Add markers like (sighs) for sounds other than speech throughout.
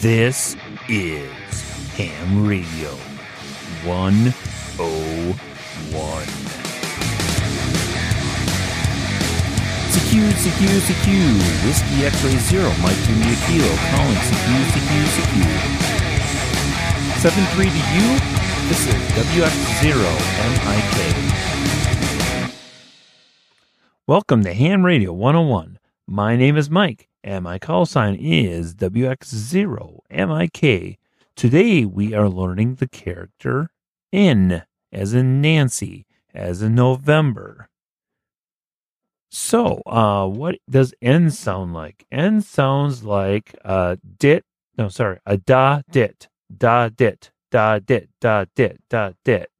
This is Ham Radio 101. CQ, CQ, CQ. Whiskey X-ray zero, Mike Jimmy Kilo, calling CQ, CQ, CQ. 7-3 to you. This is WX0 MIK. Welcome to Ham Radio 101. My name is Mike, and my call sign is WX0MIK. Today we are learning the character N, as in Nancy, as in November. So, uh, what does N sound like? N sounds like a dit. No, sorry, a da dit, da dit, da dit, da dit, da dit.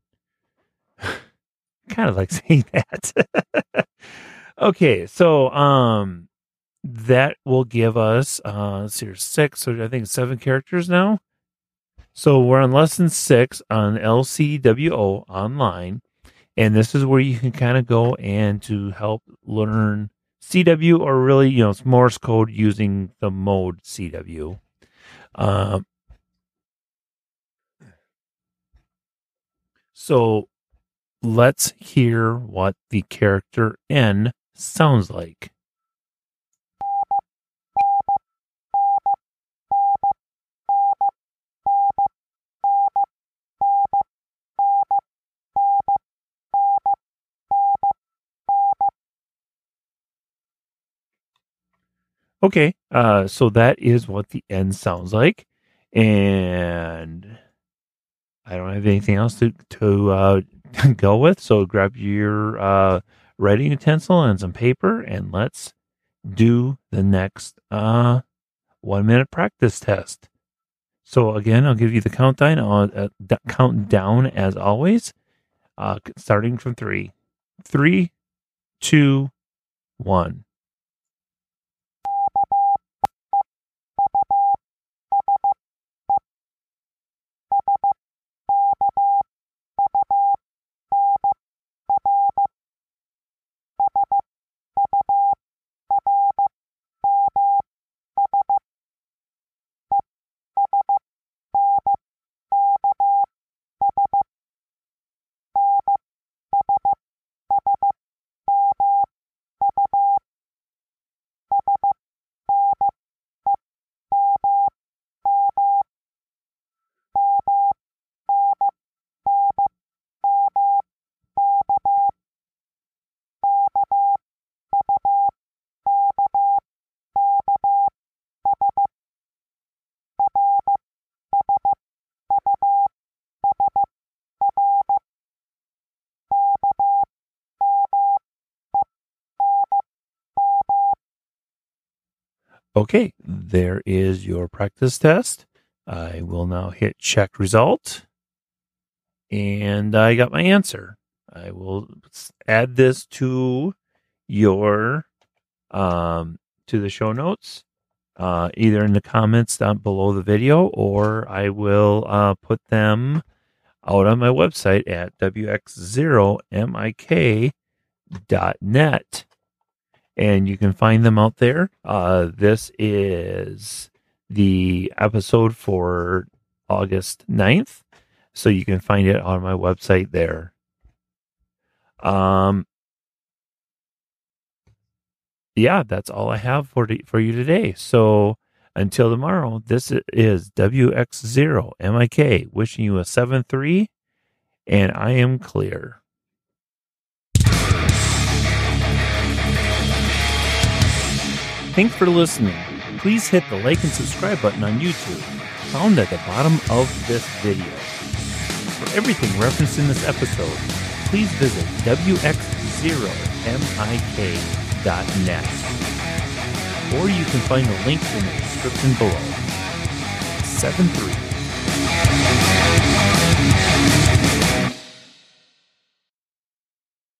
(sighs) kind of like (laughs) saying that. (laughs) okay, so um, that will give us uh let's see here, six so i think seven characters now. So we're on lesson six on lcwo online and this is where you can kind of go and to help learn cw or really you know it's morse code using the mode cw um so let's hear what the character n sounds like Okay, uh, so that is what the end sounds like, and I don't have anything else to to uh, (laughs) go with. So grab your uh, writing utensil and some paper, and let's do the next uh, one minute practice test. So again, I'll give you the countdown. Uh, countdown as always, uh, starting from three, three, two, one. Okay, there is your practice test. I will now hit check result. And I got my answer. I will add this to your um to the show notes uh either in the comments down below the video or I will uh put them out on my website at wx0mik.net and you can find them out there. Uh, this is the episode for August 9th, so you can find it on my website there. Um, yeah, that's all I have for for you today. So until tomorrow, this is WX0MIK wishing you a 7 3, and I am clear. Thanks for listening. Please hit the like and subscribe button on YouTube, found at the bottom of this video. For everything referenced in this episode, please visit wx0mik.net. Or you can find the link in the description below. 7 3.